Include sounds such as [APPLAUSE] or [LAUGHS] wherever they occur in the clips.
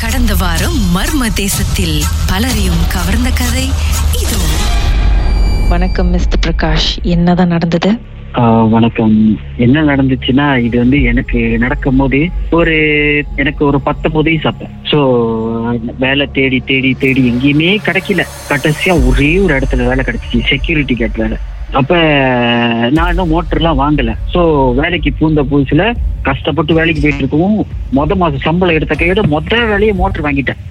கடந்த வாரம் மர்ம தேசத்தில் பலரையும் கவர்ந்த கதை இதோ. வணக்கம் மிஸ்டர் பிரகாஷ். என்னதான் நடந்தது? ஆஹ் வணக்கம். என்ன நடந்துச்சுன்னா இது வந்து எனக்கு நடக்கும் போது ஒரு எனக்கு ஒரு பத்தொன்பது வயசு அப்ப ஸோ வேலை தேடி தேடி தேடி எங்கேயுமே கிடைக்கல. கடைசியா ஒரே ஒரு இடத்துல வேலை கிடைச்சிச்சு. செக்யூரிட்டி கேட் வேலை. அப்ப நான் இன்னும் மோட்டர்லாம் வாங்கல. ஸோ வேலைக்கு பூந்த புதுசுல கஷ்டப்பட்டு வேலைக்கு போயிட்டு இருக்கவும் மொத மாசம் சம்பளம் எடுத்த கையோட மொத்த வேலையை மோட்டர் வாங்கிட்டேன்.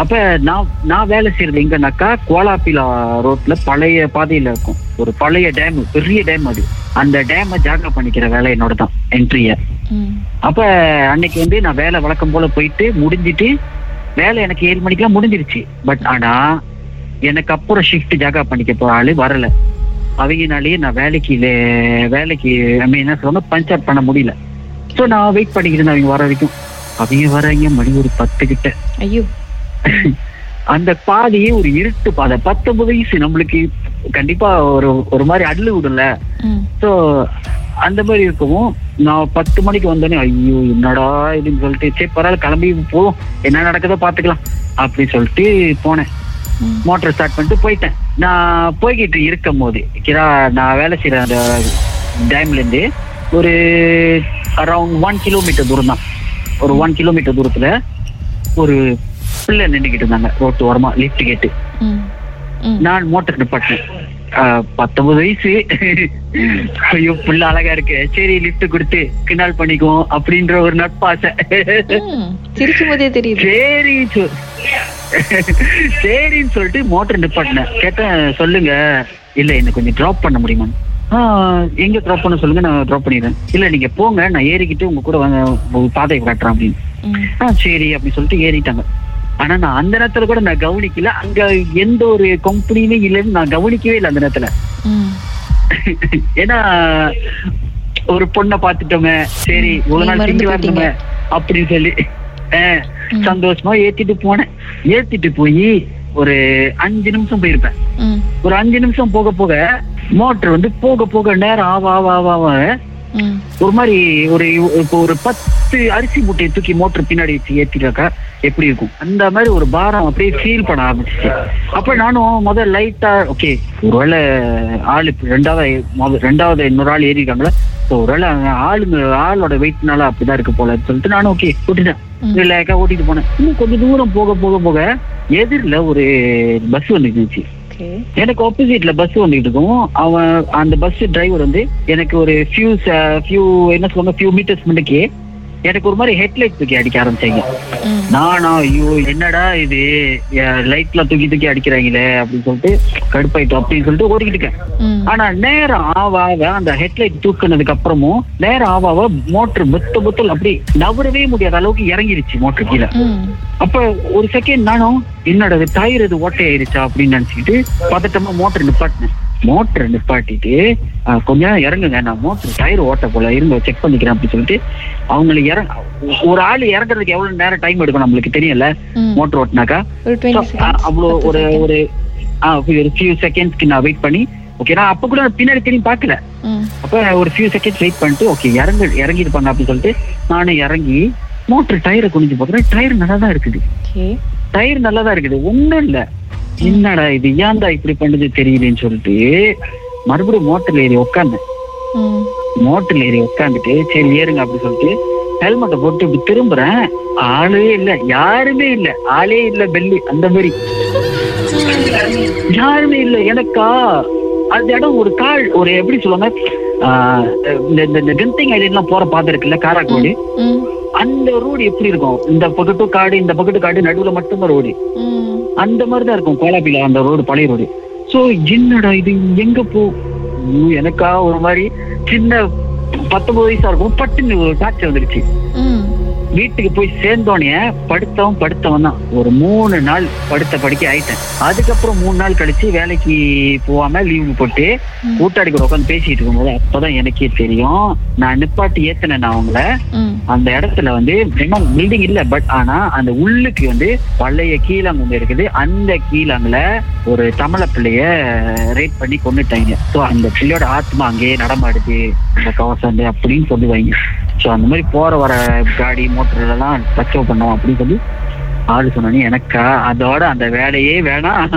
அப்ப நான் நான் வேலை செய்யறது எங்கன்னாக்கா கோலாப்பிலா ரோட்ல பழைய பாதையில இருக்கும். ஒரு பழைய டேம் பெரிய டேம் அது. அந்த டேமை ஜாகா பண்ணிக்கிற வேலை என்னோட தான் என்ட்ரிய அப்ப அன்னைக்கு வந்து நான் வேலை வழக்கம் போல போயிட்டு முடிஞ்சிட்டு வேலை எனக்கு ஏழு மணிக்கெல்லாம் முடிஞ்சிருச்சு. பட் ஆனா எனக்கு அப்புறம் ஷிஃப்ட் ஜாகா பண்ணிக்க போற ஆளு வரல. அவங்கனாலேயே நான் வேலைக்கு வேலைக்கு ஐ மீன் என்ன சொல்லணும் பஞ்சர் பண்ண முடியல. ஸோ நான் வெயிட் பண்ணிக்கிட்டு இருந்தேன் அவங்க வர வரைக்கும். அவங்க வராங்க மணி ஒரு பத்து கிட்ட. ஐயோ. [LAUGHS] அந்த பாதையே ஒரு இருட்டு பாதை. பத்தொன்பது வயசு நம்மளுக்கு கண்டிப்பா ஒரு ஒரு மாதிரி அள்ளு விடல ஸோ அந்த மாதிரி இருக்கவும் நான் பத்து மணிக்கு வந்தோடனே ஐயோ என்னடா இதுன்னு சொல்லிட்டு சரி பரவாயில்ல கிளம்பி போவோம் என்ன நடக்குதோ பாத்துக்கலாம் அப்படி சொல்லிட்டு போனேன். மோட்டர் ஸ்டார்ட் பண்ணிட்டு போயிட்டேன். நான் போய்கிட்டு இருக்கும் போது கிரா நான் வேலை செய்யற அந்த டேம்ல இருந்து ஒரு அரௌண்ட் ஒன் கிலோமீட்டர் தூரம் தான் ஒரு ஒன் கிலோமீட்டர் தூரத்துல ஒரு பிள்ளை நின்றுக்கிட்டு இருந்தாங்க. ரோட்டு ஓரமா லிஃப்ட் கேட்டு. நான் மோட்டர் நிப்பாட்டினேன் பத்தொன்பது வயசு. ஐயோ புள்ள அழகா இருக்கு. சரி லிஃப்ட் கொடுத்து கிண்டல் பண்ணிக்குவோம் அப்படின்ற ஒரு நட்பாசை. சிரிக்கும் போதே தெரியுது. சரி சரின்னு சொல்லிட்டு மோட்டர் நிப்பாட்டினேன். கேட்டேன் சொல்லுங்க. இல்ல என்ன கொஞ்சம் டிராப் பண்ண முடியுமா? எங்க டிராப் பண்ண சொல்லுங்க நான் டிராப் பண்ணிடுறேன். இல்ல நீங்க போங்க நான் ஏறிக்கிட்டு உங்க கூட பாதையை காட்டுறேன் அப்படின்னு. சரி அப்படி சொல்லிட்டு ஏறிட்டாங்க. ஆனா நான் அந்த நேரத்துல கூட நான் கவனிக்கல. அங்க எந்த ஒரு கம்பெனியுமே இல்லைன்னு நான் கவனிக்கவே இல்லை அந்த நேரத்துல. ஏன்னா ஒரு பொண்ணை பாத்துட்டோமே சரி ஒரு நாள் திங்க. வரணுமே அப்படின்னு சொல்லி. சந்தோஷமா ஏத்திட்டு போனேன். ஏத்திட்டு போய் ஒரு அஞ்சு நிமிஷம் போயிருப்பேன். ஒரு அஞ்சு நிமிஷம் போக போக மோட்டர் வந்து போக போக நேரம் ஆவ ஆவ ஆவ ஒரு மாதிரி ஒரு இப்போ ஒரு பத்து அரிசி மூட்டையை தூக்கி மோட்டர் பின்னாடி வச்சு ஏத்திட்டாக்கா எப்படி இருக்கும்? அந்த மாதிரி ஒரு பாரம் அப்படியே ஃபீல் பண்ண ஆரம்பிச்சிச்சு. அப்ப நானும் முதல் லைட்டா ஓகே ஒருவேளை ஆளு ரெண்டாவது ரெண்டாவது இன்னொரு ஆள் ஏறிருக்காங்களா ஸோ ஒருவேளை ஆளுங்க ஆளோட வெயிட்னால அப்படிதான் இருக்கு போல சொல்லிட்டு நானும் ஓகே ஓட்டிட்டேன். ம். ரிலாக்ஸா ஓட்டிட்டு போனேன். இன்னும் கொஞ்சம் தூரம் போக போக போக எதிரில் ஒரு பஸ் ஓகே எனக்கு ஆப்போசிட்ல பஸ் வந்துட்டு இருக்கும். அவன் அந்த பஸ் டிரைவர் வந்து எனக்கு ஒரு ஃபியூ ஃபியூ என்ன சொல்லுவாங்க ஃபியூ மீட்டர்ஸ் முன்னுக்கு எனக்கு ஒரு மாதிரி ஹெட்லைட் தூக்கி அடிக்க ஆரம்பிச்சாங்க. நானா ஐயோ என்னடா இது? லைட்ல தூக்கி தூக்கி அடிக்கிறாங்களே அப்படின்னு சொல்லிட்டு கடுப்பாயிட்டோம் அப்படின்னு சொல்லிட்டு ஓடிக்கிட்டு இருக்கேன். ஆனா நேரம் ஆவ ஆவ அந்த ஹெட்லைட் தூக்குனதுக்கு அப்புறமும் நேரம் ஆவ ஆவ மோட்டர் புத்த புத்தல் அப்படி நவரவே முடியாத அளவுக்கு இறங்கிருச்சு மோட்டர் கீழே. அப்ப ஒரு செகண்ட் நானும் என்னோட டயர் இது ஓட்டை ஆயிருச்சா அப்படின்னு நினைச்சுக்கிட்டு பதட்டமா மோட்டர் நிப்பாட்டினேன் மோட்டர் நிப்பாட்டிட்டு கொஞ்ச நேரம் இறங்குங்க நான் மோட்டர் டயர் ஓட்ட போல இருங்க செக் பண்ணிக்கிறேன் அப்படின்னு சொல்லிட்டு அவங்களை இறங்க ஒரு ஆள் இறங்குறதுக்கு எவ்வளவு நேரம் டைம் எடுக்கும் நம்மளுக்கு தெரியல. மோட்டர் ஓட்டினாக்கா ஒரு So, 20 ஆஹ், seconds, அவ்வளோ ஒரு. ஒரு ஒரு ஃபியூ செகண்ட்ஸ்க்கு நான் வெயிட் பண்ணி ஓகே நான் அப்ப கூட பின்னாடி திரும்பி பார்க்கல அப்ப ஒரு ஃபியூ செகண்ட்ஸ் வெயிட் பண்ணிட்டு ஓகே இறங்கு இறங்கிருப்பாங்க அப்படின்னு சொல்லிட்டு நானும் இறங்கி மோட்டர் டயரை குனிஞ்சு பார்க்குறேன் டயர் நல்லா தான் இருக்குது. டயர் நல்லா தான் இருக்குது. ஒண்ணும் இல்ல. என்னடா இது? ஏன்டா இப்படி பண்ணுது தெரியலன்னு சொல்லிட்டு மறுபடியும் மோட்டர்ல ஏறி உட்காந்தேன் மோட்டர்ல ஏறி உட்காந்துட்டு சரி ஏறுங்க அப்படி சொல்லிட்டு ஹெல்மெட்டை போட்டு இப்படி திரும்புறேன். ஆளே இல்ல. யாருமே இல்ல. ஆளே இல்ல பெல்லு. அந்த மாதிரி. யாருமே இல்ல. எனக்கா? அந்த இடம் ஒரு கால் ஒரு எப்படி சொல்லுவாங்க? இந்த கெந்திங் ஐலண்ட்லாம் போற பாதை இருக்குல்ல காராக்கோடு. அந்த ரோடு எப்படி இருக்கும்? இந்த பக்கட்டும் காடு இந்த பக்கத்து காடு நடுவுல மட்டும்தான் ரோடு அந்த மாதிரி தான் இருக்கும் கோலாபில அந்த ரோடு பழைய ரோடு சோ என்னடா இது? எங்க போ? எனக்கா ஒரு மாதிரி சின்ன பத்தொன்பது வயசா இருக்கும். பட்டுன்னு ஒரு காய்ச்சல் வந்துருச்சு. வீட்டுக்கு போய் சேர்ந்தோடனே படுத்தவன் படுத்தவன் தான். ஒரு மூணு நாள் படுத்த படுக்க ஆயிட்டேன். அதுக்கப்புறம் மூணு நாள் கழிச்சு வேலைக்கு போகாம லீவு போட்டு. கூட்டாடி கூட உட்காந்து பேசிட்டு இருக்கும்போது அப்பதான் எனக்கே தெரியும். நான் நிப்பாட்டி ஏத்தினேன் அவங்கள. அந்த இடத்துல வந்து பில்டிங் இல்ல பட் ஆனா அந்த உள்ளுக்கு வந்து பழைய கீழாங்க ஒண்ணு இருக்குது. அந்த கீழாங்குல ஒரு தமிழ பிள்ளைய ரேட் பண்ணி கொண்டுட்டாங்க சோ அந்த பிள்ளையோட ஆத்மா அங்கேயே நடமாடுது. அந்த கவசம் அப்படின்னு சொல்லுவாங்க. சோ அந்த மாதிரி போற வர காடி மோட்டர் எல்லாம் டச்சப் பண்ணோம் அப்படின்னு சொல்லி ஆளு சொன்னோன்னே எனக்கா? அதோட அந்த வேலையே வேணாம்.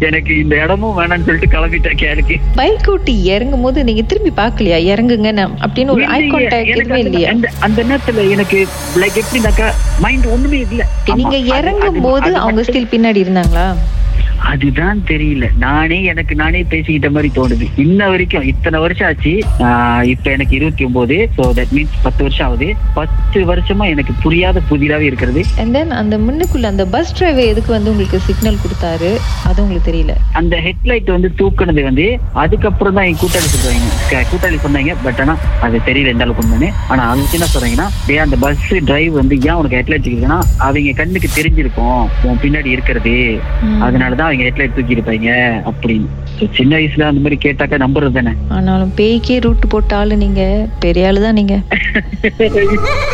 எனக்கு இந்த இடமும் வேணாம்னு சொல்லிட்டு கிளம்பிட்டேன் கேளுக்கு. பைக் ஓட்டி இறங்கும் போது நீங்க திரும்பி பாக்கலையா இறங்குங்க அப்படின்னு ஒரு ஐ கான்டாக்ட் எதுவுமே இல்லையா? அந்த அந்த நேரத்துல எனக்கு லைக் எப்படின்னாக்கா மைண்ட் ஒண்ணுமே இல்ல. நீங்க இறங்கும் போது அவங்க ஸ்டில் பின்னாடி இருந்தாங்களா? அதுதான் தெரியல. நானே எனக்கு நானே பேசிக்கிட்ட மாதிரி தோணுது. இன்ன வரைக்கும் இத்தனை வருஷம் ஆச்சு. இப்ப எனக்கு இருபத்தி ஒன்பது. சோ தட் மீன்ஸ் பத்து வருஷம் ஆகுது. பத்து வருஷமா எனக்கு புரியாத புதிராவே இருக்கிறது. அண்ட் தென் அந்த முன்னுக்குள்ள அந்த பஸ் டிரைவர் எதுக்கு வந்து உங்களுக்கு சிக்னல் கொடுத்தாரு? அது உங்களுக்கு தெரியல. அந்த ஹெட்லைட் வந்து தூக்குனது வந்து அதுக்கப்புறம் தான் என் கூட்டாளி சொல்றாங்க. கூட்டாளி சொன்னாங்க பட் ஆனா அது தெரியல எந்த அளவுக்கு உண்மைன்னு. ஆனா அதுக்கு என்ன சொல்றாங்கன்னா டேய் அந்த பஸ் டிரைவ் வந்து ஏன் உனக்கு ஹெட்லைட் இருக்குதுன்னா அவங்க கண்ணுக்கு தெரிஞ்சிருக்கும். உன் பின்னாடி இருக்கிறது. அதனாலதான் அவங்க ஹெட்லைட் தூக்கி இருப்பாங்க அப்படின்னு சின்ன வயசுல அந்த மாதிரி கேட்டாக்கா நம்புறது தானே? ஆனாலும் பேய்க்கே ரூட் போட்ட ஆளு நீங்க. பெரிய ஆளு தான் நீங்க. [LAUGHS]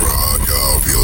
Prague, I'll be